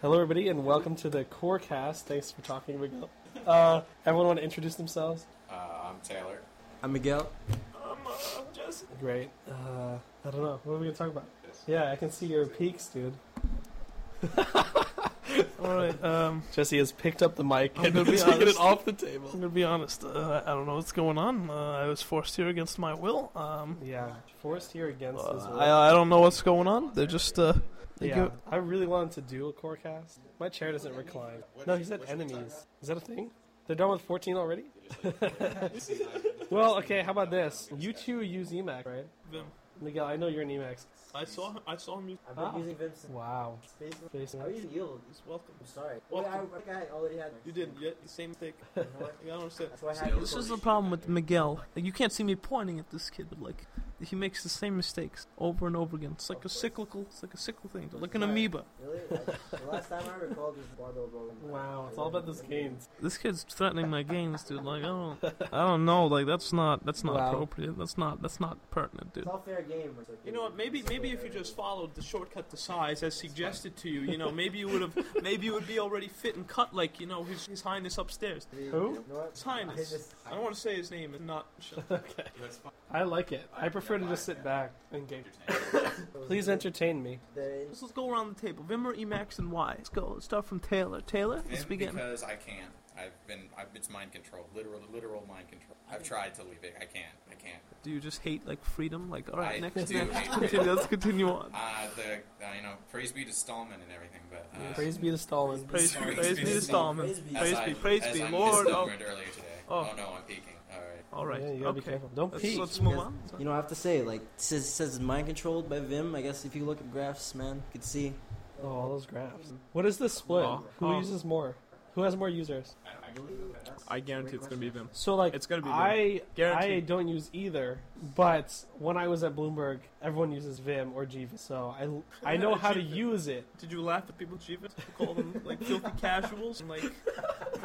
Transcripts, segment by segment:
Hello, everybody, and welcome to the Corecast. Thanks for talking, Miguel. Uh, everyone want to introduce themselves? Uh, I'm Taylor. I'm Miguel. I'm uh Jesse. Great. Uh, I don't know. What are we going to talk about? Yeah, I can see your peaks, dude. All right. Um, Jesse has picked up the mic I'm and gonna be taken it off the table. I'm gonna be honest. Uh, I don't know what's going on. Uh, I was forced here against my will. Um, Yeah, forced here against his uh, will. I, I don't know what's going on. They're just. Uh, they yeah, give- I really wanted to do a core cast. My chair doesn't recline. No, he said enemies. Is that a thing? They're done with 14 already? well, okay, how about this? You two use Emacs, right? Vim. Miguel, I know you're an Emacs. I saw. I saw him. use- I've been Ah. using Vim since Wow. Space. Face I used Yield. He's welcome. I'm sorry. Well, Wait, I, I think I already had. You did. Yeah, the same thing. You know? I don't understand. That's why I had. This is the problem with Miguel. Like, you can't see me pointing at this kid, but like he makes the same mistakes over and over again. It's like a cyclical. It's like a cyclical thing. Like an amoeba. Really? The last time I recalled was barbell rolling. Wow, it's all about those gains. This kid's threatening my gains, dude. Like I don't. I don't know. Like that's not. That's not Wow. appropriate. That's not. That's not pertinent, dude. It's all fair game. It's like, You know what? Maybe maybe if you just followed the shortcut to size as suggested to you, you know, maybe you would have maybe you would be already fit and cut like you know his, his highness upstairs. Who? You know what? His highness. I don't want to say his name. It's not. okay. I like it. I prefer to just sit back and game. Please entertain me. Let's, let's go around the table. Vimmer, Emacs, and Y. Let's go. Let's start from Taylor. Taylor, let's begin. because I can. I've been. I've, it's mind control. Literal, literal mind control. I've tried to leave it. I can't. I can't. Do you just hate like freedom? Like, all right, I next, do next. hate Continue, let's continue on. Uh, the uh, you know, praise be to Stallman and everything, but uh, Praise be to Stalin. Praise, Praise praise be be to to Stallman. Praise be. Praise be, praise be, Lord. Oh, earlier today. Oh. Oh. no, I'm peeking. All right. all right. Yeah, you gotta be okay. careful. Don't Let's, peek. let's move on. You know, I have to say, like, it says, it says mind controlled by Vim. I guess if you look at graphs, man, you can see. Oh, all those graphs. What is the split? Oh, Who oh. uses more? Who has more users? I guarantee it's gonna be Vim. So like, It's gonna be Vim. I I don't use either. But when I was at Bloomberg, everyone uses Vim or GV, so I I know how to use it. Did you laugh at people Jeeves? Call them like filthy casuals? And like,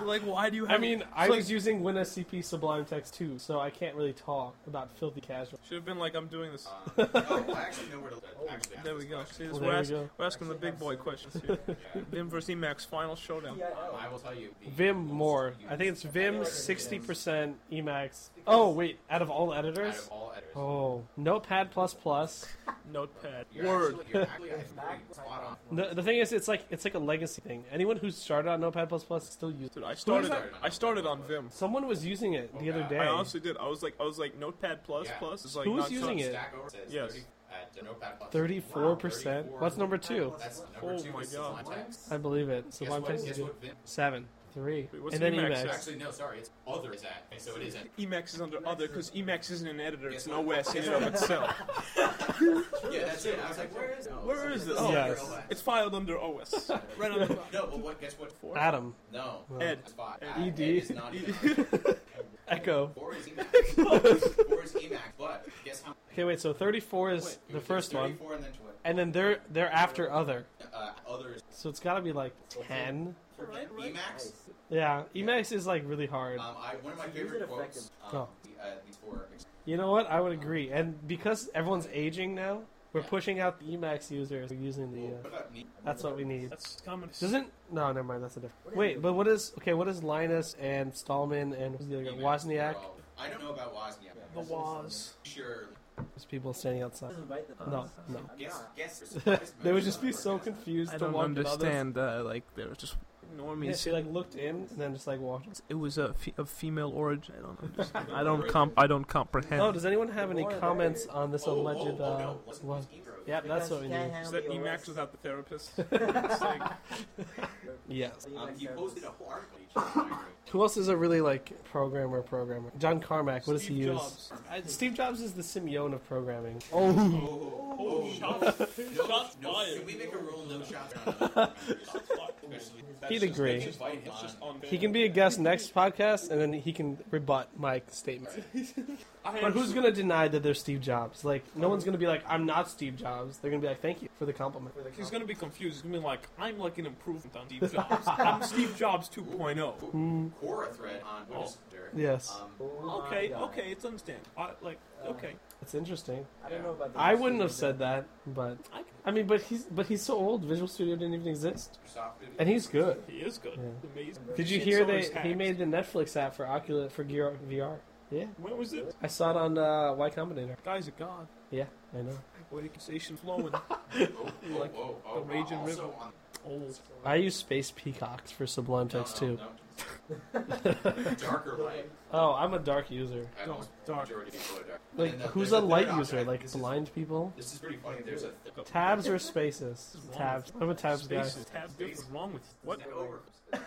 like, why do you I mean, I like- was using WinSCP Sublime Text too, so I can't really talk about filthy casuals. Should have been like, I'm doing this. Uh, oh, I actually know where to actually. There we go. See, this, Well, we're, ask, go. we're asking the big boy questions here. Vim versus Emacs final showdown. I will tell you. Vim more. I think it's Vim 60%, Emacs. Oh wait, out of all Out editors. of all editors. Oh, Notepad plus plus. Notepad. Word. Actually, actually, I think, spot on. The, the thing is, it's like it's like a legacy thing. Anyone who started on Notepad plus plus still uses. Dude, I started. I started on Vim. Someone was using it the Oh, other day. I honestly did. I was like, I was like, Notepad plus Yeah. plus is like Who was using it? Stack Yes. 30 uh, at Notepad plus. Thirty-four percent. What's number two? That's number Oh two my God. Sublime I believe it. Guess Sublime what? Text is Guess good. what? Seven, three, Wait, what's and then Emacs? Emacs. Actually, no, sorry. It's other is at. Okay, so it isn't. Emacs is under other because Emacs isn't an editor. It's Guess an what? OS in and of itself. Yeah, that's it. I was like, where is it? Where is it? Oh, Yes. It's filed under OS. Right under. No, but what? Guess what? Four. Atom. No. Ed. That's. Ed. ED. Ed is not even. Echo. Four is Emacs. Four is Emacs, but guess how? Okay, wait. So thirty-four is Wait, the it was first one, and then what? and then they're they're after other. Uh, others. So it's got to be like ten. Forget Emacs. Yeah, Emacs is like really hard. Um, I, one of my favorite it quotes. Oh. Um, the, uh, these four. You know what? I would agree. And because everyone's aging now, we're Yeah. pushing out the Emacs users. We're using the. Uh, what about that's what we need. That's common. Doesn't no, never mind. That's a different. Wait, but what is okay? What is Linus and Stallman and who's the other guy? Wozniak? I don't know about Wozniak. The Woz. Sure. There's people standing outside. No, no. Guess. Guess. they would just be so confused I don't walk understand. Uh, like they were just normies. Yeah, she like looked in and then just like walked. It was a fe- of female origin. I don't understand. I don't comp. I don't comprehend. Oh, does anyone have any comments on this Oh, oh, alleged? oh, uh, no. Listen to was- these intros. yeah, that's what we need. Is that Emacs without the therapist? Yes. Um, he posted a whole article. each time I agree. Who else is a really like programmer? Programmer. John Carmack. What does he Steve use? Jobs. Uh, Steve Jobs is the Simeone of programming. Oh, Oh, oh, shots- no, shots no, fired. Can we make a rule no shots? around Especially. He'd agree. Just fight him It's just. He can be a guest next podcast, and then he can rebut my statements. I But who's gonna deny that they're Steve Jobs? Like, no one's gonna be like, "I'm not Steve Jobs." They're gonna be like, "Thank you for the compliment." He's gonna be confused. He's gonna be like, I'm like an improvement on Steve Jobs. I'm Steve Jobs oh." 2.0. Mm, Quora thread on what is there? yes, Um, Okay, okay, it's understandable. I, like, okay. it's interesting. I don't know about the I wouldn't have said that, but I, I mean, but he's but he's so old. Visual Studio didn't even exist, and he's good. he is good. Yeah. Amazing. Did you hear so they he made the Netflix app for Oculus for Gear VR? Yeah, When was it? I saw it on uh, Y Combinator. Guy's are gone. Yeah, I know. Where station flowing. Like oh, oh, the Raging also River. On- Old. I use Space Peacocks for Sublime Text no, too. no. Darker light. Oh, I'm a dark user. I Dark- almost dark. majority of people are dark. Like, And, uh, who's a light option. user? Like This is- blind people? This is pretty funny. There's a th- Tabs or spaces? Tabs. I'm a tabs guy. Tabs. What's wrong with you? What? over.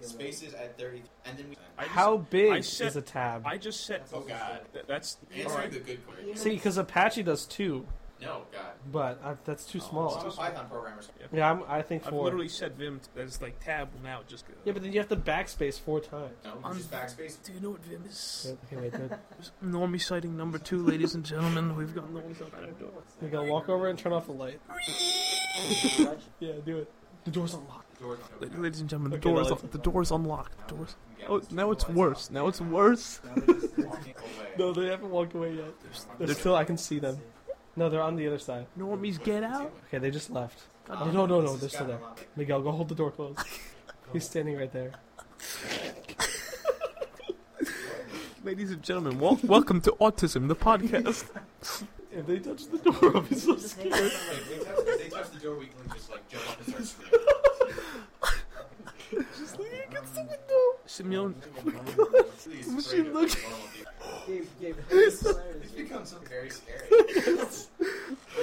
Spaces at 30, and then we. Just, How big I said- is a tab? I just said. Oh God. That's all Answering right. the good question. See, because Apache does two, No, God. but I, that's too Oh, small. I'm a Python programmer. so- Yeah, I'm, I think I've four. literally said Vim as like tab will now just go. Yeah, but then you have to backspace four times. No, I'm- just um, backspace. Do you know what Vim is? Okay, wait, good. Normie sighting number two, ladies and gentlemen. We've got Normie sighting. You gotta walk over and turn off the light. Yeah, do it. The door's unlocked. Doors La- Ladies and gentlemen, the Okay, door's now the door's unlocked. The door's. Oh, now it's worse. Now it's worse. Now they're just walking away. No, they haven't walked away yet. They're They're- still. I can see them. No, they're on the other side. Normies, get out! Okay, they just left. Um, no, no, no, they're still there. a lot of- Miguel, go hold the door closed. He's standing right there. Ladies and gentlemen, wel- welcome to Autism, the podcast. If they touch the door, I'll be so scared. If they touch, if they touch the door, we can just like jump up and start screaming. Just lean against the window. Simeon, Please, Was afraid she of looking- Gabe, Gabe, It's become something very scary. it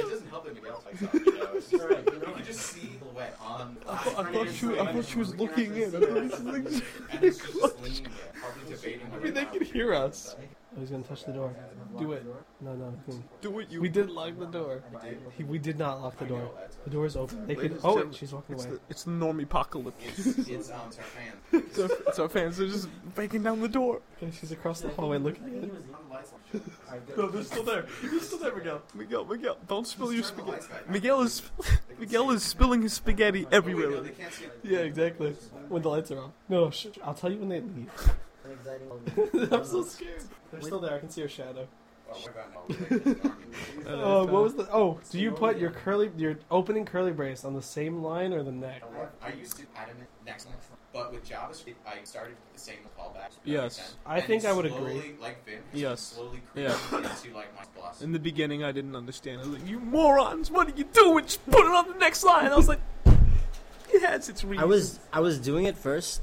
doesn't help that Miguel types up, you know. It's just like, you can just see silhouette on. I thought, I thought she, I thought she was looking in. I thought she was like, And it's just leaning there, probably debating. I mean, they can hear us. Oh, he's gonna touch the door. Do it. No, no. he can- do it, you. We did lock the door. He, we did not lock the door. The door is open. They could. Oh, wait, she's walking It's away. the, it's the normie apocalypse. It's, it's, um, it's our fan. It's our, it's our fans. They're just breaking down the door. Okay, she's across the hallway looking at it. No, they're still there. They're still there, Miguel. Miguel, Miguel, don't spill your spaghetti. lights back on. Miguel is Miguel is spilling his spaghetti wait, no, everywhere. they can't see it. Yeah, exactly. When the lights are on. No, sh- I'll tell you when they leave. I'm so scared. They're still there. I can see her shadow. Oh, what about no, like, army? What was the? Oh, do you put your curly, your opening curly brace on the same line or the neck? I used to adamant next line, but with JavaScript, I started with the same callbacks. Yes. I think I would slowly, agree. Like Vim, Yes. Slowly Yeah. into like my boss. In the beginning, I didn't understand. I was like, "You morons! What are you doing? Just put it on the next line." I was like, "It has its reasons." I was I was doing it first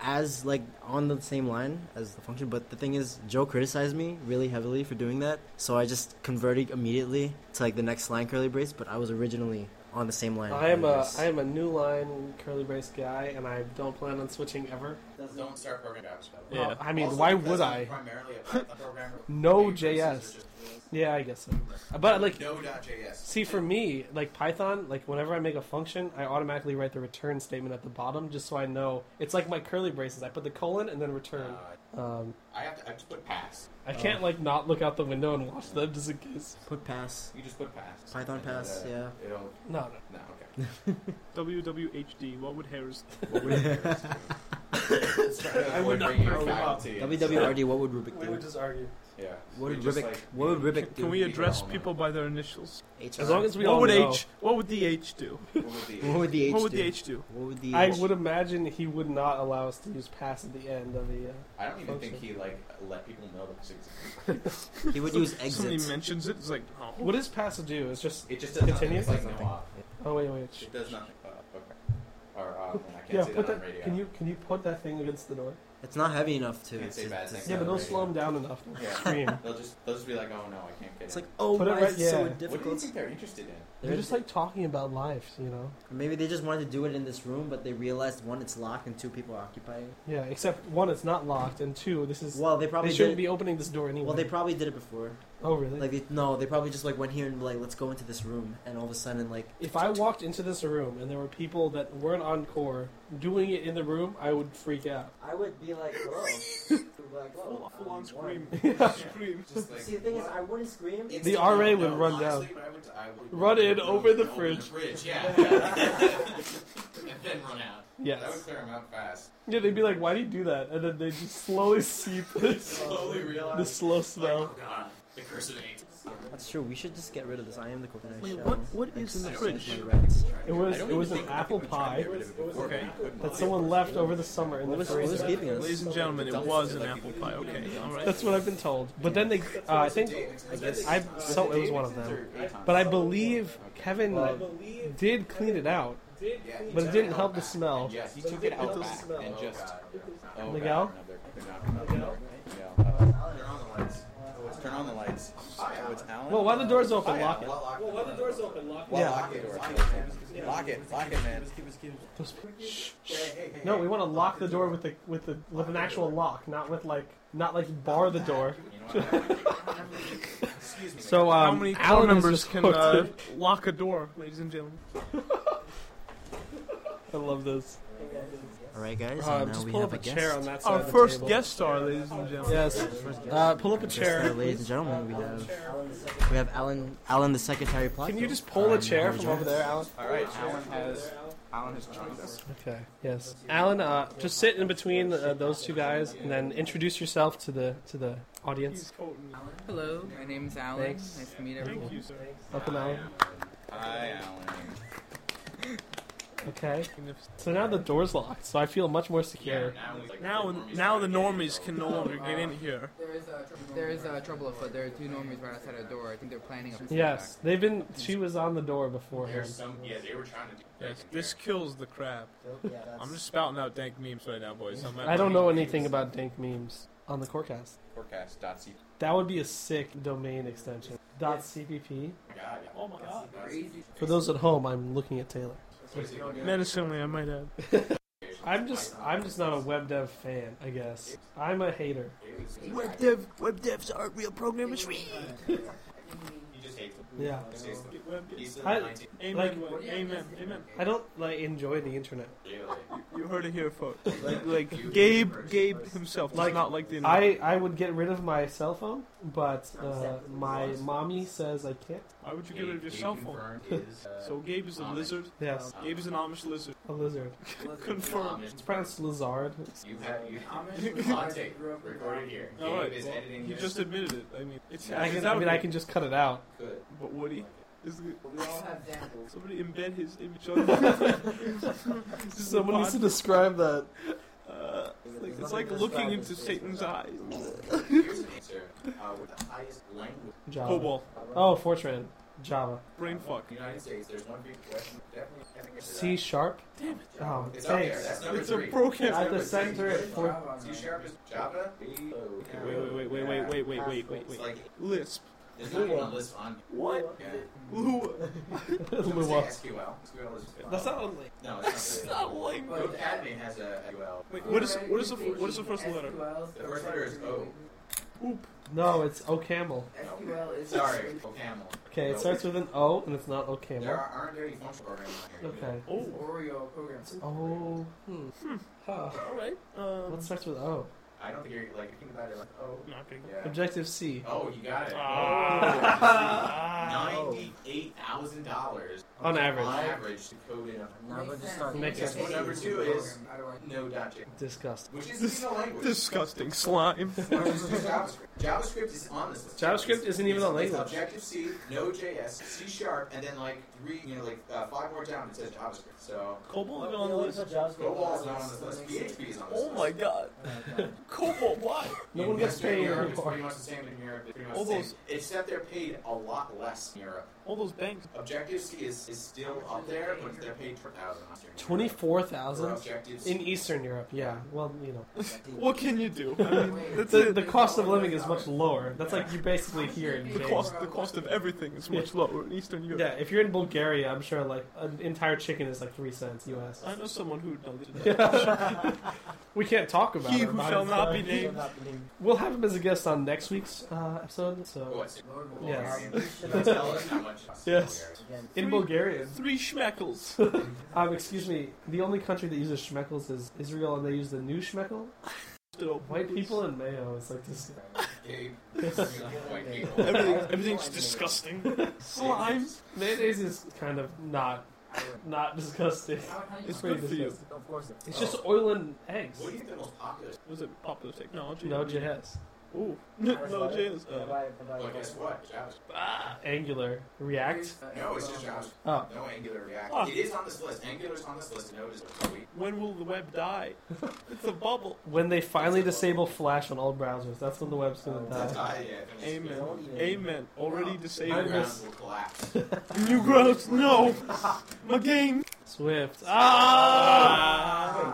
as like on the same line as the function, but the thing is, Joe criticized me really heavily for doing that, so I just converted immediately to like the next line curly brace. But I was originally on the same line. I am curly a brace. I am a new line curly brace guy, and I don't plan on switching ever. Don't start programming JavaScript. Yeah. Well, I mean, Also, why would I'm Primarily a programmer. No my braces are JS. Just- Yeah, I guess so. But like, Node.js. see, for me, like Python, like whenever I make a function, I automatically write the return statement at the bottom, just so I know. It's like my curly braces. I put the colon and then return. Uh, Um, I have to. I just put pass. I can't like not look out the window and watch them just in case. put pass. You just put pass. Python And, pass, uh, yeah. It'll. No, no. No. Okay. WWHD. What would Harris? What would it do? It's trying to I would not bringing bring your it up. faculty. WWRD. What would Rubik do? We do? would just argue. Yeah. What would just, Rubik? like, What would Rubik Can, do? can we address all people by their initials? H- As long as we what all would know. H? What would the H do? What would the What would the H What would the H do? What would the I H- would imagine he would not allow us to use pass at the end of the. Uh, I don't even think Function. he like let people know that this exists. He would use Somebody exit. mentions it. It's like, oh. what does pass do? It's just. It just does nothing. It's like no op. Oh wait, wait. It does nothing. Uh, okay. Or uh, I can't Yeah, say put that on radio. Can you can you put that thing against the door? It's not heavy enough to. Can't say to- bad to- things. Yeah, but they'll slow him down enough to Yeah. scream. They'll just they'll just be like, oh no, I can't get it. It's it. like, oh, Put it why right- is it so yeah. what do you difficult? think they're interested in? They're just like talking about life, you know. Maybe they just wanted to do it in this room, but they realized one, it's locked, and two people are occupying. Yeah, except one, it's not locked, and two, this is. Well, they they probably shouldn't did. be opening this door anyway. well, they probably did it before. oh really? Like, they, no, they probably just like went here and like, let's go into this room, and all of a sudden, like, if I walked into this room and there were people that weren't on core doing it in the room, I would freak out. I would be like, hello. Oh, full, full on scream. Scream. Just like, See, the thing is, I wouldn't scream. The RA would run honestly, down. when I went to Iowa, Run in, over the open fridge. fridge, yeah. and then run out. That would Yes. clear them out fast. Yeah, they'd be like, "Why do you do that?" And then they just slowly seep this, Slowly realize. this slow like, smell. oh god, the curse of eight. That's true. We should just get rid of this. I am the coconut Wait, shell. what- what is in the fridge? It was it was an apple pie Okay. that someone left over the summer in What the was, what was freezer. keeping us? Ladies and gentlemen, it was an apple pie. Okay, alright. That's what I've been told. But then they, uh, I think, I guess. so it was one of them. But I believe Kevin did clean it out, but it didn't help the smell. Yes, He took it out back and just. Oh, Miguel? God, no, they're- they're not- Yeah. uh, Turn on the lights. Turn on the lights. Oh, it's Alan. Well, while the door's open, lock it. Well, lock well, the door's open. Lock Well, Yeah. lock the door. Lock it. Lock it, man. No, we want to lock the door with the with the with an actual lock, not with like not like bar the door. You know? Excuse me. So How um, many crew Alan members can uh, lock a door, ladies and gentlemen? I love this. All right, guys. Uh, and now just we pull have up a guest. chair on that side Our of the first table. guest star, ladies and gentlemen. Yes. Uh, pull up a chair. uh, ladies and gentlemen, we have we have Alan Alan the secretary. Plot. Can you just pull a chair from over there, Alan? All right, Alan has. Alan has joined us. Okay. Yes. Alan, uh, just sit in between uh, those two guys, and then introduce yourself to the to the audience. Hello, my name is Alan. Thanks. Nice to meet everyone. Thank you, sir. Welcome, Alan. Hi, Alan. Okay. So now the door's locked, so I feel much more secure. Now, now the normies can no longer get in here. There is uh, there is a trouble afoot. There are two normies right outside the door. I think they're planning a Yes, they've been. She was on the door There's beforehand. some. Yeah, they were trying to. do Yes, this kills the crab. I'm just spouting out dank memes right now, boys. I'm I don't know anything about dank memes on the Corecast. Forecast.c. That would be a sick domain extension. Dot .cpp. God, yeah. Oh my god. Crazy. For those at home, I'm looking at Taylor. Menacingly, I might add. I'm just I'm just not a web dev fan, I guess. I'm a hater. Web dev, web devs aren't real programmers. He just hates them. Yeah. Just hates them. He's the I- 19. Amen. Like- amen. Amen. I don't like enjoy the internet. You heard it here, folks. Like, like Gabe, Gabe himself does Like, not like the internet. I I would get rid of my cell phone, but uh, my mommy says I can't. Why would you get rid of your cell phone? Uh, So Gabe is a lizard. Yes, Gabe is an Amish lizard. a lizard. Confirmed. It's pronounced lizard. You have you on tape, recorded here. All right. Gabe is editing He just admitted it. I mean, it's. I can. I mean, I can just cut it out. Good. But Woody, is it, We all have samples. somebody embed his image on. Someone needs to describe that. Uh, it's like, it's like looking into Satan's eyes. Here's an answer. Uh, with the highest language Java. Cobol, Oh, Fortran. Java. brain fuck. in the United States, there's one big question. Definitely, I think it's C sharp. Oh, It's up there. thanks. That's number It's a three. broken. At the center at four. C sharp is Java. Wait, wait, wait, wait, wait, wait, wait, wait, wait, It's wait. like Lisp. There's not even a list on. What? Yeah. Lua. Lua. SQL. SQL is. That's not only. No, it's not. not language. Codecademy has a SQL. Wait, what is what is the what is the first letter? The first letter is O. Oop. No, it's OCaml. SQL is Sorry, OCaml. Okay, it starts with an O and it's not There OCaml. are, aren't any functional programs on here. Okay. Oh. Oreo program. Oh. Hmm. Huh. All right. Um, What starts with O? I don't think you're like think about it like oh not big. yeah. Objective C. Oh, you got it. Ah. Ninety-eight thousand dollars On average. on average to code in. Now we'll just start. Makes sense. what number two is? No dot J, Disgusting. which is even a language. Disgusting slime. JavaScript. JavaScript is on this list. JavaScript isn't even a It's language. Objective C, Node.js, C Sharp, and then like three, you know, like uh, five more down. It says JavaScript. So COBOL even on the list. COBOL is not on this list. PHP is on this Oh list. my god. COBOL, why? No one gets Western paid Europe, it's pretty much the same in Europe. It's pretty much All the same. those- Except they're paid a lot less in Europe. All those banks. Objective C is, is still up there, but they're paid per thousand. in Eastern Europe. Twenty-four For thousand Objective C. in Eastern Europe. Yeah. Well, you know, What can you do? I mean, that's the, it. the cost of living is much lower. That's like you're basically here in The James. cost, the cost of everything is much lower in Eastern Europe. Yeah, if you're in Bulgaria, I'm sure like an entire chicken is like three cents US. I know someone who knows that. we can't talk about He it. who but shall not be named. We'll have him as a guest on next week's uh, episode. Oh, So it's Yes. Tell us how much. Yes. in Three- Bulgarian. Three schmeckles. Um, excuse me. The only country that uses schmeckles is Israel, and they use the new schmeckel. left it open. White people and mayo It's like this. Gabe. White. Everything, everything's disgusting. Slime. Mayonnaise is kind of not not disgusting. It's pretty good for you. Of course. It's just oil and eggs. What do you think the most popular? Was it popular technology? No JS. Ooh. no JS. Uh, Well, guess what? Java. Ah, Angular, React. No, it's just Java. Oh, No Angular React. Ah. It is on this list. Angular's on this list. Node is wait. when will the web die? it's a bubble. when they finally disable Flash on all browsers, that's when the web's gonna That's die. I, yeah. finish Amen. Amen. Already disabled. miss- Grounds will collapse. Newgrounds. No. My game. Swift. Ah.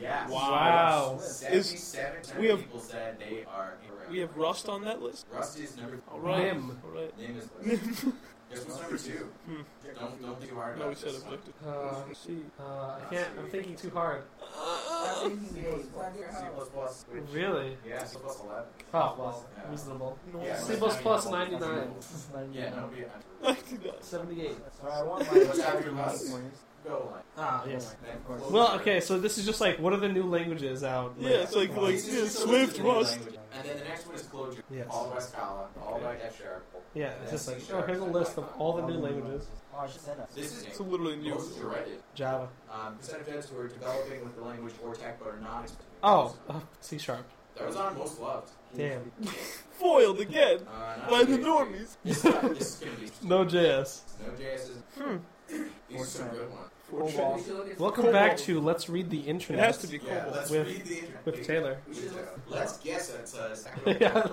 Yes. Wow. Seventy-seven we have- people said they are incorrect. We have Rust on that list. Rust is number. All right. Nim. All right. Name is. Guess what's number two? Hmm. Don't don't be too hard No, about we said this one. objective. Uh, Let's see. uh, I can't. I'm thinking too hard. C++, which- Really? Yeah, C++ 11. Oh well, reasonable. No. Yeah, C plus plus 99. Yeah, no, be 78. So I want What's after Rust? Golang. Ah, yes. Then Well, okay, so this is just like, what are the new languages out? Yeah, it's like like This yeah, Swift, list Rust. And then the next one is Clojure. Yes. All by Scala, all by F Sharp. Yeah, it's just like, oh, here's a list of all the new languages. I should say that. This is It's literally new. Java. Um, percent of devs who are developing with the language or tech but are not experienced. Oh, uh, C sharp. That was on most loved. Damn. Foiled again Uh, by the normies. This, is- this is gonna be No JS. no JS is. Hmm. These are some good ones. Fortune. Welcome back to Let's Read the Internet. It Internet. has to be Yeah, let's With- read the internet. with Taylor. We should, uh, Let's guess it's uh, Yeah,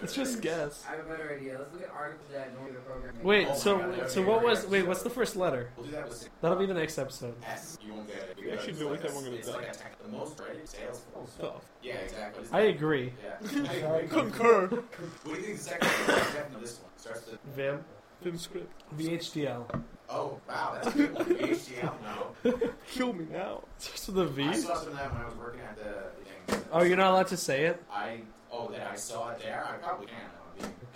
Let's just guess. I have a better idea. Let's look at articles that normally the program. Wait, Oh so God, so what was wait? What's the first letter? We'll do that with That'll be the next episode. S. You won't get it. We actually because do it's like that a- we're gonna it's die. like a the most ready sales. Stuff. Yeah, exactly. I agree. Yeah. Concur. What do you think the second one? Definitely this one. Starts with. Vim. Vim script. VHDL. Oh wow, that's a good one. HDL. No. Kill me now. Starts with a V. I saw some of that when I was working at the thing. Oh, you're not allowed to say it. I oh that I saw it there. I probably can.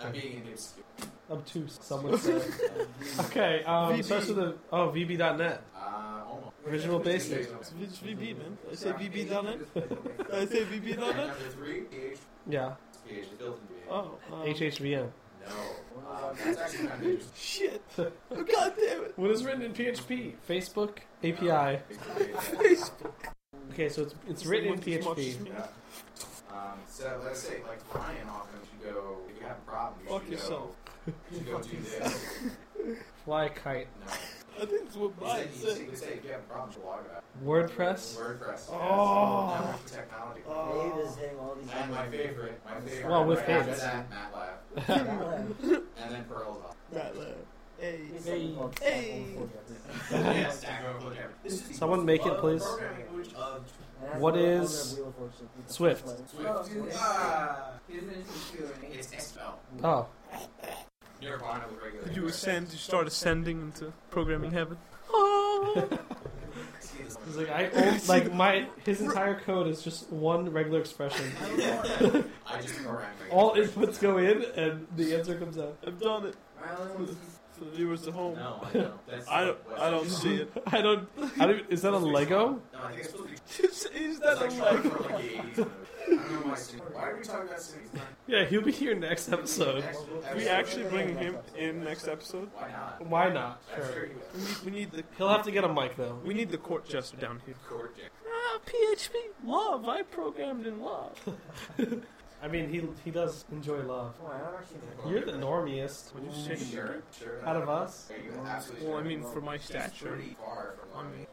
I'm being, I'm being obscure. Obtuse. Some would say. Okay. Um, VB. starts with a oh VB.net. Uh, almost. Visual Basic. It's it's VB, man. I say VB done it. I say VB And done number three, PH. Yeah. PH is built in PH. Oh. um, HHVM. No. Um, that's actually kind of interesting. Shit. Oh, God damn it. What is written in PHP? Facebook API. Facebook. Okay, so it's it's written in Someone much PHP. Yeah. Um, so let's say, like Ryan often should go. If you have a problem, you Fuck should yourself. Go, you should go do this. Fly a kite. No. I think it's what He Brian said, said. would say if you have a problem, you log about WordPress. WordPress. Oh. Yes. Network technology. Dave is hitting all these. And my favorite, my favorite. Well, with right after Hayes. that, MATLAB, and then Perl's off. Hey. Hey. Hey. the Someone make it, please. Programming language of What is Swift? Oh, dude, Ah. He doesn't listen to it. It's SQL. Oh, Nirvana with regular. Did you ascend? You start ascending into programming heaven. Oh. He's like I own, like my his entire code is just one regular expression. I just. All inputs go in and the answer comes out. I've done it My only one for the viewers at home. No, I don't. That's I don't. I don't see it. I don't. I don't. Is that a Lego? No, I think it's supposed to be. Is, is It's that a Lego? short like the 80s movie. I don't know why. Sydney- Why are we talking about cities? Yeah, he'll be here next episode. We actually bring him in next episode. Why not? Why not? Sure. sure he We will. need, we need the He'll have to get a mic though. we need the court jester down here. Court Jack. Ah, PHP love. I programmed in love. I mean, he he does enjoy love. You're the normiest Would you say Sure, sure. out of us. Are you absolutely Well, I sure? mean, for my He's stature, pretty far from I mean,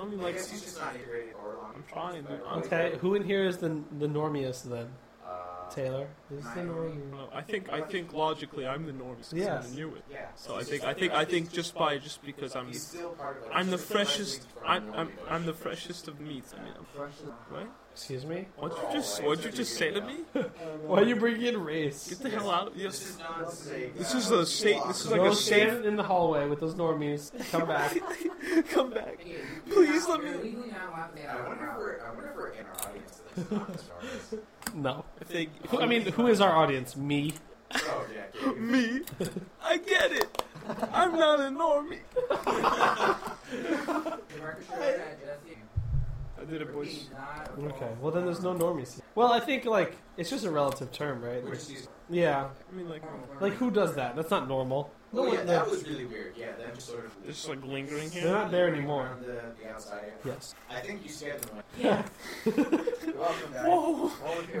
I mean, I like, guess he's just not integrated or Lonnie. I'm trying. dude. Okay, who in here is the the normiest then? Uh, Taylor is the normie. Well, I think I think logically I'm the normie. Yes. Yes. I knew it. Yeah. So I think I think I think just by just because I'm He's still part of. I'm the freshest I'm I'm I'm the freshest of meats. I mean, I'm- right? Excuse me. What'd you just What'd you just say to me? Why are you bringing in race? Get the hell out of This yes. is not this is a. This is a safe. This is like Go a safe. stand in the hallway with those normies. Come back. Come back. Please you're let me- legally not allowed to say I that wonder if out we're I wonder if we're in our audience that's not the stars. No. If they, Who, I mean, who is our audience? Me. Oh yeah. Gabe. me? I get it. I'm not a normie. Did it, boys. Okay. Well, then there's no normies. Well, I think like it's just a relative term, right? Yeah. I mean, like, Like who does that? That's not normal. No oh yeah, one. that no. was really weird. Yeah, them just sort of just like lingering here. They're not there anymore. the, the outside. Yes. I think you scared them. Yeah. Welcome, guys. Whoa.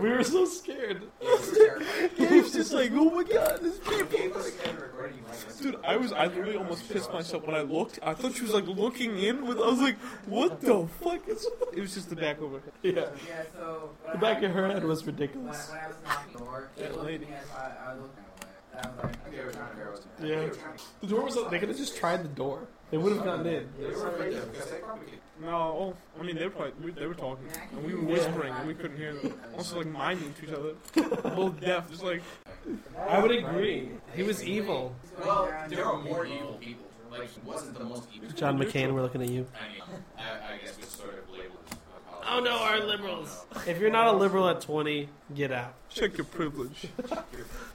We were so scared. Yeah, we were. Gabe's just like, oh my god, this When Gabe was kind of recording, you might listen Dude. I was, I literally almost pissed myself when I looked. I thought she was like looking in with, I was like, what the fuck is It was just the back over. Yeah. Yeah, so. The back of her head was ridiculous. When, when I was knocking the door, That lady. At me as I, I was looking away. And I was like, I think they were trying to figure out what's Yeah. They were trying to- The door was. They could have just tried the door. They would have gotten in. They were afraid of because they probably could. No, oh, I mean, they were probably, we, they were talking. And we were whispering and we couldn't hear them. Also, like, miming to each other. Both deaf, just like, I would agree. He was evil. Well, there are more evil people. Like he wasn't the most evil. John McCain, we're looking at you. I mean, I, I guess it's sort of labeled. As a Oh no, our liberals. If you're not a liberal at 20, get out. check your privilege.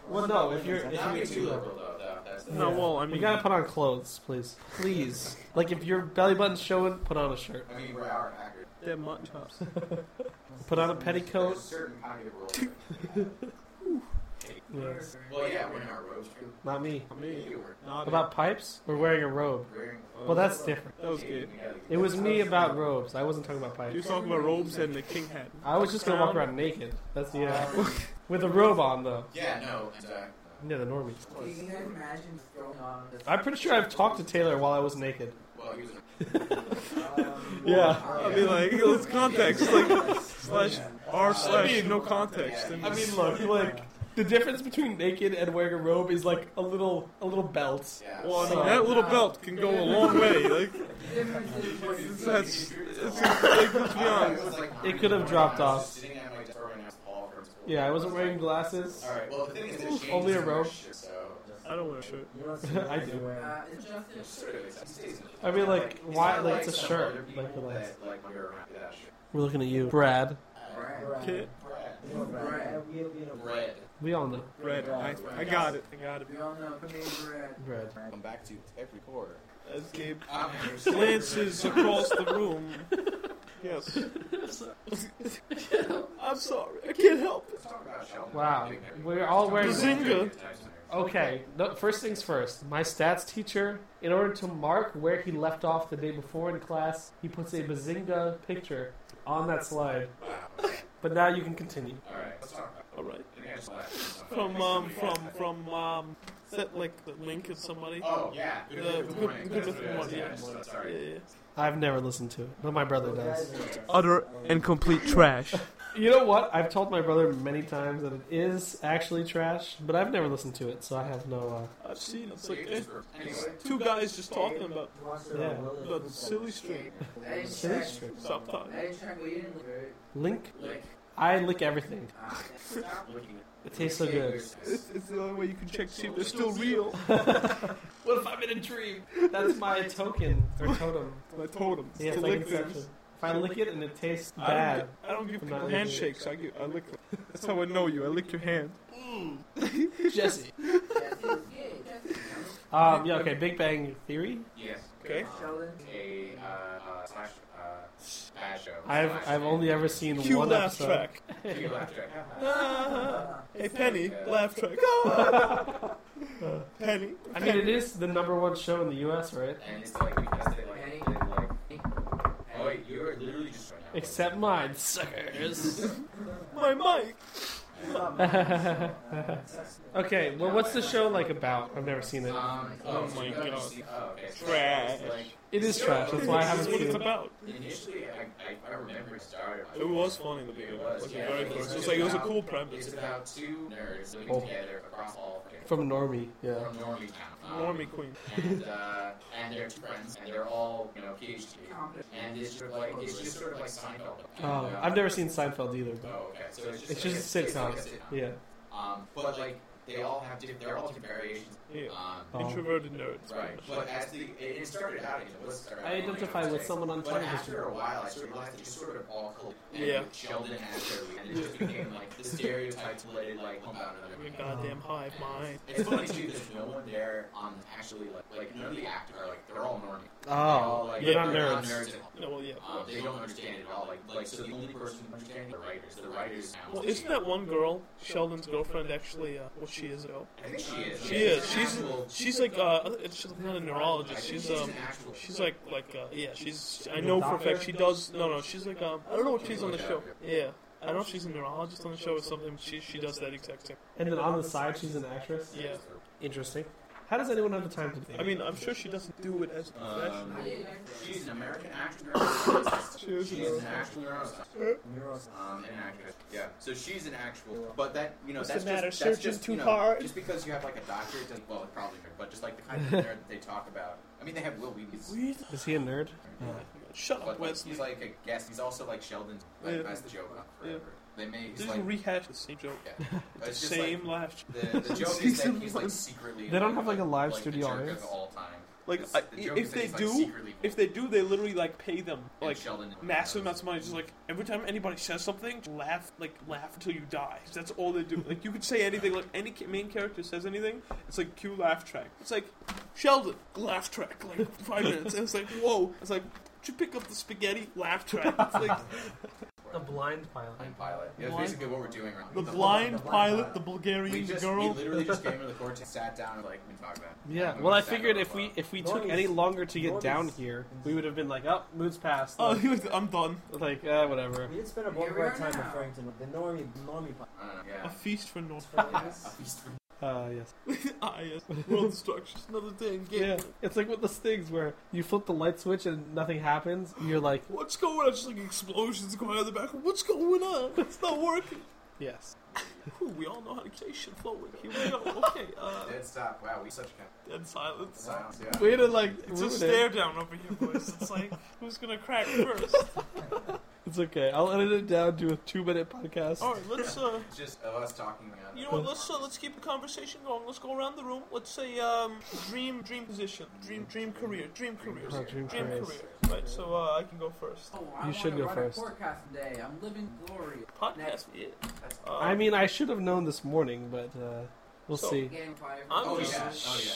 Well, no, if you're. If Not you're get too liberal though. That, that's No, well, I mean, You gotta put on clothes, please. Please. Like if your belly button's showing, put on a shirt. I mean, we're our accurate. they're mutton chops. Put on a There's a petticoat. certain kind of rule. Yes. Well, yeah, we're in our robes too. Not me. I mean, You were not About pipes? We're wearing a robe? wearing. Well, that's different. That was good. It was me about robes. I wasn't talking about pipes. You pipes. talking about robes and the king hat. I was just gonna walk around naked. That's yeah. With a robe on though. Yeah, no. And, uh, Yeah, the normies. Can you guys imagine throwing on this? I'm pretty sure I've talked to Taylor while I was naked. well, he was. Um, Yeah. I mean, like, it's context, like, slash, r slash, no context. And I mean, look, like the difference between naked and wearing a robe is like a little, a little belt. Yeah. well, So- that little belt can go a long way. Like, that's, it's, like, let's be honest. It could have dropped off. just sitting at my desk throwing out Paul from school. Yeah, I wasn't wearing glasses. All right. Well, the thing is, Only a robe. our shit, So. I don't wear a shirt. I do. Uh, it's just Sort of accepts- stays in the- I mean, like, why? Like, it's a shirt. Like, relax. that, like, wear around that shirt. We're looking at you, Brad. Brad. Kid, Bread. Brad. Bread. We all know red. I, I got it. I got it. We all know Canadian bread. Brad. Come back to every quarter. As Gabe I'm glances across the room. Yes. I'm sorry. I can't help it. Let's talk about Sheldon. Wow, we're all wearing. Bazinga. Okay, no, first things first. My stats teacher, in order to mark where he left off the day before in class, he puts a Bazinga picture on that slide. Wow. But now you can continue. All right. Let's talk about. All right. I think I just laughed. From um from from um is that like the link of somebody? Oh yeah. Good, The- good, the morning. good- That's good what it is. morning, Yeah, yeah. so- Yeah, yeah. I've never listened to it, but my brother does. Utter and complete trash. You know what? I've told my brother many times that it is actually trash, but I've never listened to it, so I have no. Uh, I've seen it. It's like two guys just talking about yeah, about the silly string. Silly strip. Stop talking. I didn't check, but you didn't look at it. Link. I lick everything. It. Tastes so good. It's, it's the only way you can check to see if they're still real. What if I'm in a dream? That's my token or totem. My totem. Yeah, to lick things. Inception. If I lick it and it tastes I bad, don't, I don't give I'm people handshakes. I give, I lick them. That's how I know you. I lick your hand. Jesse. yeah, it's Um, yeah, okay. Big Bang Theory. Yes. Okay. Sheldon. A uh, uh, slash uh, bad show. I've I've only ever seen Cue one laugh episode. track. Cue laugh track. Ah, hey Penny, laugh track. Penny. I mean, it is the number one show in the U.S., right? And it's like because they like, they like. Oh wait, you're literally just showing out. Except mine, suckers. My mic. okay, well, what's the show like about? I've never seen it. Um, Oh so my God. see- oh, okay. So Trash. It's Like, It is trash. That's why I haven't is what it's about. initially, I, I, I remember it started. It was funny in the beginning. It was, Like, yeah. very It's first. It was just like it was a about- cool It's about two nerds living Oh. together across all From Normie, yeah. from Normie Town. Um, Normie Queen. And uh, and they're two friends, and they're all you know PhD. And it's sort of like it's just sort of like Seinfeld. Oh, Uh, I've never seen Seinfeld either. Oh, okay. So it's just it's like just a sitcom. like a sitcom. Yeah. Um, but like they all have different. They're all different variations. Yeah. Um, Oh. Introverted nerds. Right, but as the it, it started out, you know, let's start out I identify with someone on But television. after a while, I sort of realized they just sort of all collided. And Yeah. Sheldon as their lead, and it just became like the stereotypes related like homebound and Your everything. goddamn hive mind. It's funny too. There's no one there on actually like like none of the actors are like they're all normies. They're all, Oh, like, they're not they're nerds. at all. No, well, yeah. Um, they don't understand it at all. Like, like so the only person who understands the writers. The writers. Well, isn't that one girl, Sheldon's girlfriend, actually, uh, what she is, though? I think she is. She Yeah, is. She's she's like uh, she's not a neurologist. She's she's um, she's like like uh, yeah, she's I know for a fact she does. No, no, she's like um, I don't know what she's on the show. Yeah, I don't know if she's a neurologist on the show or something. She she does that exact thing. And then on the side, she's an actress. Yeah, Interesting. How does anyone have the time to do? I mean, I'm sure she doesn't do it as a profession. Um, she's an American actress. She she's an actual neuroscientist. Um, an actress. Yeah. So she's an actual. But that you know What's that's the matter, just that's searching just too you know, hard? Just because you have like a doctor, it doesn't. Well, it probably nerd, but just like the kind of nerd that they talk about. I mean, they have Wil Wheaton's. Weird. Is he a nerd? Shut But up, like, Wesley. he's like a guest. He's also like Sheldon's like, Yeah. as the joke on forever. They made he's Did like you rehash the same joke? yeah. The It's just same like, laugh. the, the joke is that he's like secretly. They don't have, like, a live like, studio the jerk audience? of all time. Like, I, the if they he's, like, do, if they do, they literally like pay them like massive amounts of money. Just like every time anybody says something, laugh like laugh until you die. That's all they do. Like you could say anything. Like any main character says anything, it's like cue laugh track. It's like Sheldon laugh track. Like five minutes. And it's like whoa. It's like did you pick up the spaghetti laugh track? It's like The blind pilot. Blind pilot. Yeah, that's Blind- basically what we're doing right the now. blind pilot, the We Bulgarian just girl. we literally just came to the court, and sat down, and like we talked about. it. Yeah. Well, I sat figured down if we for if we took Normies- any longer to get Normies- down here, we would have been like, oh, mood's passed. Oh, Like, he was, I'm done. like uh, whatever. We did spend a Here bulk of we our are time now. referring to the normie, normie part. I don't know, A feast for North. A feast for- Uh, yes. ah, yes. World destruction. Another day in game. Yeah. It's like with the stings where you flip the light switch and nothing happens. And You're like, What's going on? Just like explosions going out in the back. What's going on? It's not working. yes. Ooh, we all know how to say shit flowing. Here we go. Okay, uh, Dead stop. Wow, we such a dead silence. silence. Yeah. Way to like. It's ruin a it. stare down over here, boys. It's like, who's gonna crack first? It's okay. I'll edit it down to a two-minute podcast. All right, let's. uh just of us talking. Uh, You know what? Let's uh, let's keep the conversation going. Let's go around the room. Let's say um, dream dream position, dream dream career, dream career, Oh, dream dream career. Right. So uh, I can go first. Oh, I You wanna should go run first. A podcast today. I'm living glory. Podcast. Next. Yeah. Uh, I mean, I should have known this morning, but uh, we'll So- see. Gang fire. I'm Oh just, yeah. Oh yeah.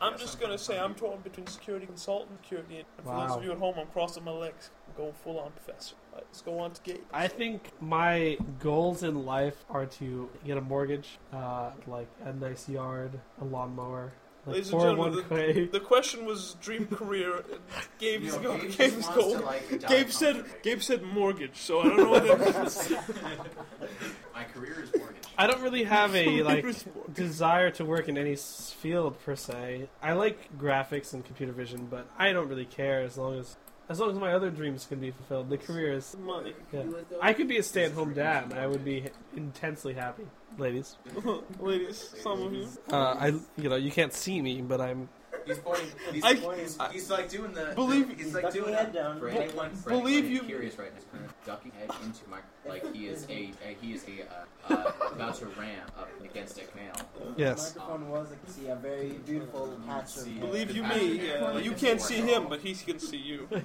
I'm just gonna say I'm torn between security consultant, security. And for those of you at home, I'm crossing my legs. I'm going full on professor. Right, let's go on to Gabe. I think my goals in life are to get a mortgage, uh, like a nice yard, a lawnmower, like Ladies and gentlemen, 401k. The question was dream career. and Gabe's You know, go. Gabe just Gabe's wants to, like, Gabe said. something. Gabe said mortgage. So I don't know what that means. My career is mortgage. I don't really have a like Career is mortgage. desire to work in any field per se. I like graphics and computer vision, but I don't really care as long as as long as my other dreams can be fulfilled. The career is. Money. Yeah. I could be a stay-at-home dad, and I would be intensely happy. Ladies, Ladies, some of you. uh, I you know you can't see me, but I'm He's pointing. He's, I- he's, he's like doing the. Believe- the, he's He's like doing head down. For anyone, for believe anyone you- Curious right now. He's kind of ducking head into my like he is a, a he is a uh, uh, about to ram up against a canal. yes. The microphone was like, see a very beautiful patch of. Believe you me. Yeah. yeah. You can't see him, but he can see you.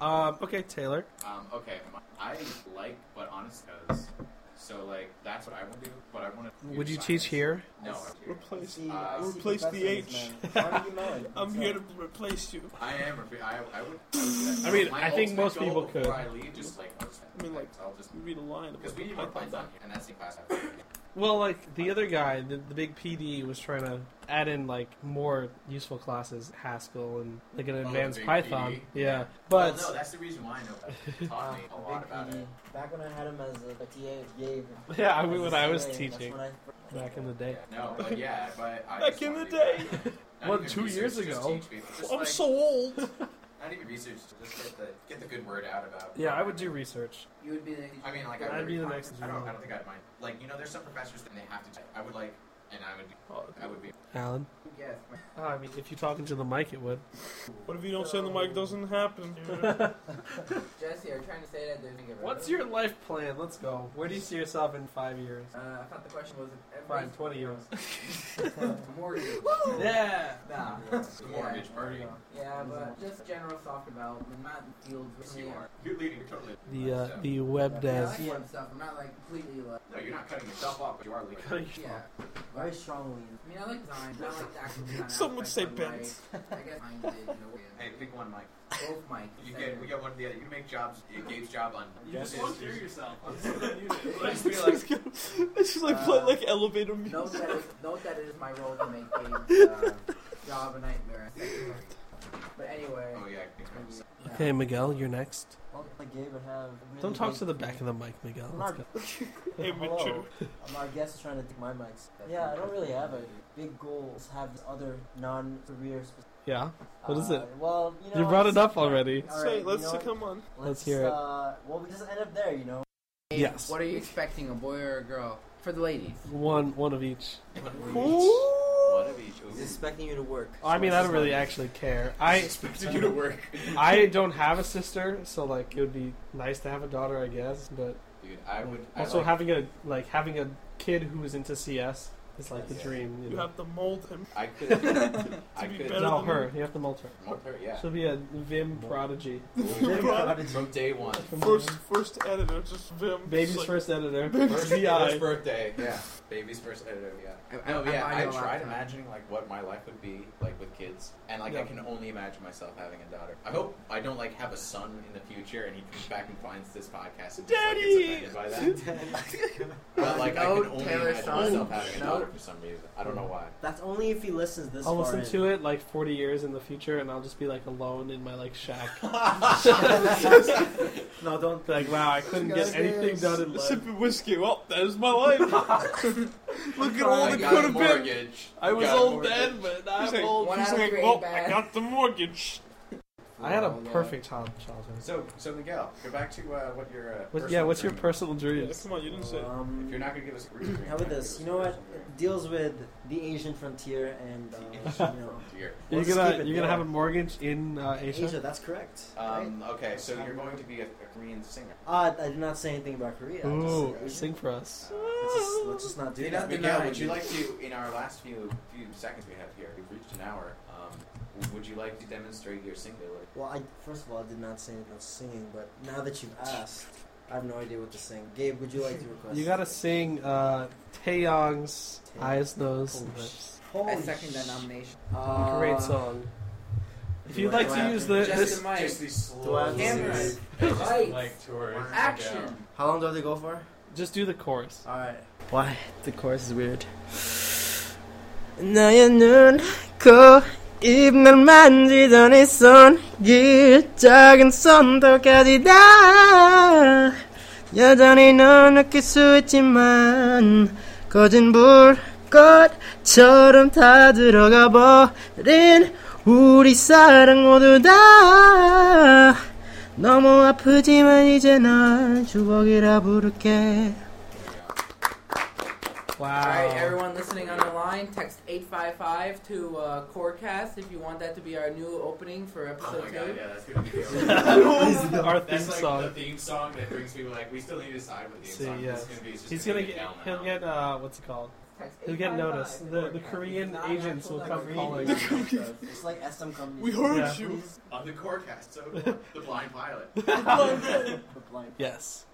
Um, okay, Taylor. Um, okay, I like, but honest, because so like that's what I want to do. But I want to. Would you teach here? No, I'm here. Replace. See, Uh, replace the professors, H. man. Carnegie Mellon. I'm here to replace you. I am. I, I would. I, would do that. I mean, I think most people could. I leave, just like I'll just, I mean, like, I'll just read a line because we need more Python. Python, and that's the class. I have. Well, like the other guy, the, the big PD was trying to add in like more useful classes, Haskell and like an Oh, advanced big Python. PD. Yeah, but well, no, that's the reason why I know that. It taught me a lot about PD. it. Back when I had him as a, a TA, Gabe. yeah, I as mean when I was teaching I- back in the day. No, but yeah, but I Back in the day. to- not What, two years ago? teach I'm like, so old. Not even research, just get the get the good word out about. Yeah, I would do research. You would be the. I mean, like I I'd would, be the next I don't. I don't think I'd mind. Like you know, there's some professors that they have to. I would like and I would, Oh, I would be. Alan. Yes. Oh, I mean, if you're talking to the mic, it would. What if you don't say the mic doesn't happen? Jesse, are you trying to say that there's a What's your life plan? Let's go. Where do you see yourself in five years? Uh, I thought the question was if Fine, every 20 years. mortgage. Yeah. Nah. Mortgage party. Yeah, but just general soft development, not fields. Yes, really. you are. You're leading totally. The uh, the web I dev. like fun stuff. I'm not like completely like. No, you're not cutting yourself off, but you are leading. Yeah. Very strongly. I mean, I like design. but I like the design. Some would say of, bent. like, I guess mine did in a way. Hey, pick one, Mike. Both Mike. You get, we get one of the other. You can make jobs. You Gabe's job on. You just won't hear yourself. Let's be like, it's just like Uh, play like elevator Note music. that, it, note that it is my role to make Gabe's uh, job a nightmare. But anyway. oh yeah, yeah. Okay, Miguel, you're next. Well, like Gabe would have. Really Don't talk to the back of the mic, Miguel. I'm Let's not, go. Hey, Hello. Mitchell. Um, our guest is trying to take my mics. Yeah, I don't really have a big goal. to Have this other non-career. Specific, Yeah. What is uh, it? Well, you know. You brought it up already. All Say, right, let's you know, come on. Let's hear it. Uh, well, we just end up there, you know. Yes. What are you expecting, a boy or a girl? For the ladies. One one of each. one of each. He's expecting you to work. I mean, I don't really actually care. I expected you to work. I don't have a sister, so like it would be nice to have a daughter, I guess. But Dude, I would. I also like, having a like having a kid who is into CS is like the dream. You You know? have to mold him. I could. I be could. better No, than her. You have to mold her. Mold her, yeah. She'll be a Vim prodigy. From day one. First, first editor, just Vim. Baby's Just like, first editor. First, VI. first birthday, yeah. Baby's first editor, yeah. I- No, I- oh, yeah. I I know a tried of imagining like what my life would be like with kids, and like I Yeah. can only imagine myself having a daughter. I hope I don't like have a son in the future, and he comes back and finds this podcast and just, like, Daddy! gets offended by that. but like I No can only Taylor imagine son. myself having a No. daughter for some reason. I don't know why. That's only if he listens this I'll far. listen in. to it like 40 years in the future, and I'll just be like alone in my like shack. No, don't. like, wow, I couldn't get anything done in life. Sipping whiskey. Well, that is my life. Look at all I that got could a have been. mortgage. I was Got a old mortgage. then, but now He's I'm like, old. One he's out of like, three well, I bad. got the mortgage. I had a Oh, perfect child childhood. So, so Miguel, go back to uh, what your uh, What, yeah, what's your dream- personal Yeah, come on, you didn't say. Um, If you're not gonna give us a reason, how about this? You know what? It deals with the Asian frontier and uh, you know Here. You're gonna you're gonna have a mortgage in uh, Asia. Asia. That's correct. right? Um, okay, so you're going to be a, a Korean singer. Uh, I did not say anything about Korea. I just Ooh, sing for us. Let's just, let's just not do You're that. not Miguel, would you like to, in our last few few seconds we have here, we've reached an hour would you like to demonstrate your singular? Well, I first of all I did not say about singing, but now that you've asked, I have no idea what to sing. Gabe, would you like to request? You gotta sing uh, Taeyang's Eyes, Nose, Holy I second that nomination. Uh, Great song. Uh, if you'd like to use the this, just these cameras, lights, action. How long do they go for? Just do the chorus. All right. Why the chorus is weird. 나의 not 코, 입, 날 만지던 이 손길 작은 손톱까지 다 여전히 넌 느낄 수 있지만 꺼진 불꽃처럼 다 들어가 버린 우리 사랑 모두 다. 너무 아프지만 이제 날 주먹이라 부를게 Wow. All right, everyone listening on the line, text 855 to uh, Corecast if you want that to be our new opening for Oh episode my two. god, yeah, that's gonna be Our theme That's like song. the theme song that brings people like we still need to decide what theme See, song yeah. is gonna be. He's gonna gonna get he'll now. get uh what's it called? He'll get noticed. The- the Korean agents will come number. calling. It's like SM company. We heard Yeah. you. on the Corecast, so the blind pilot. The blind. Yes.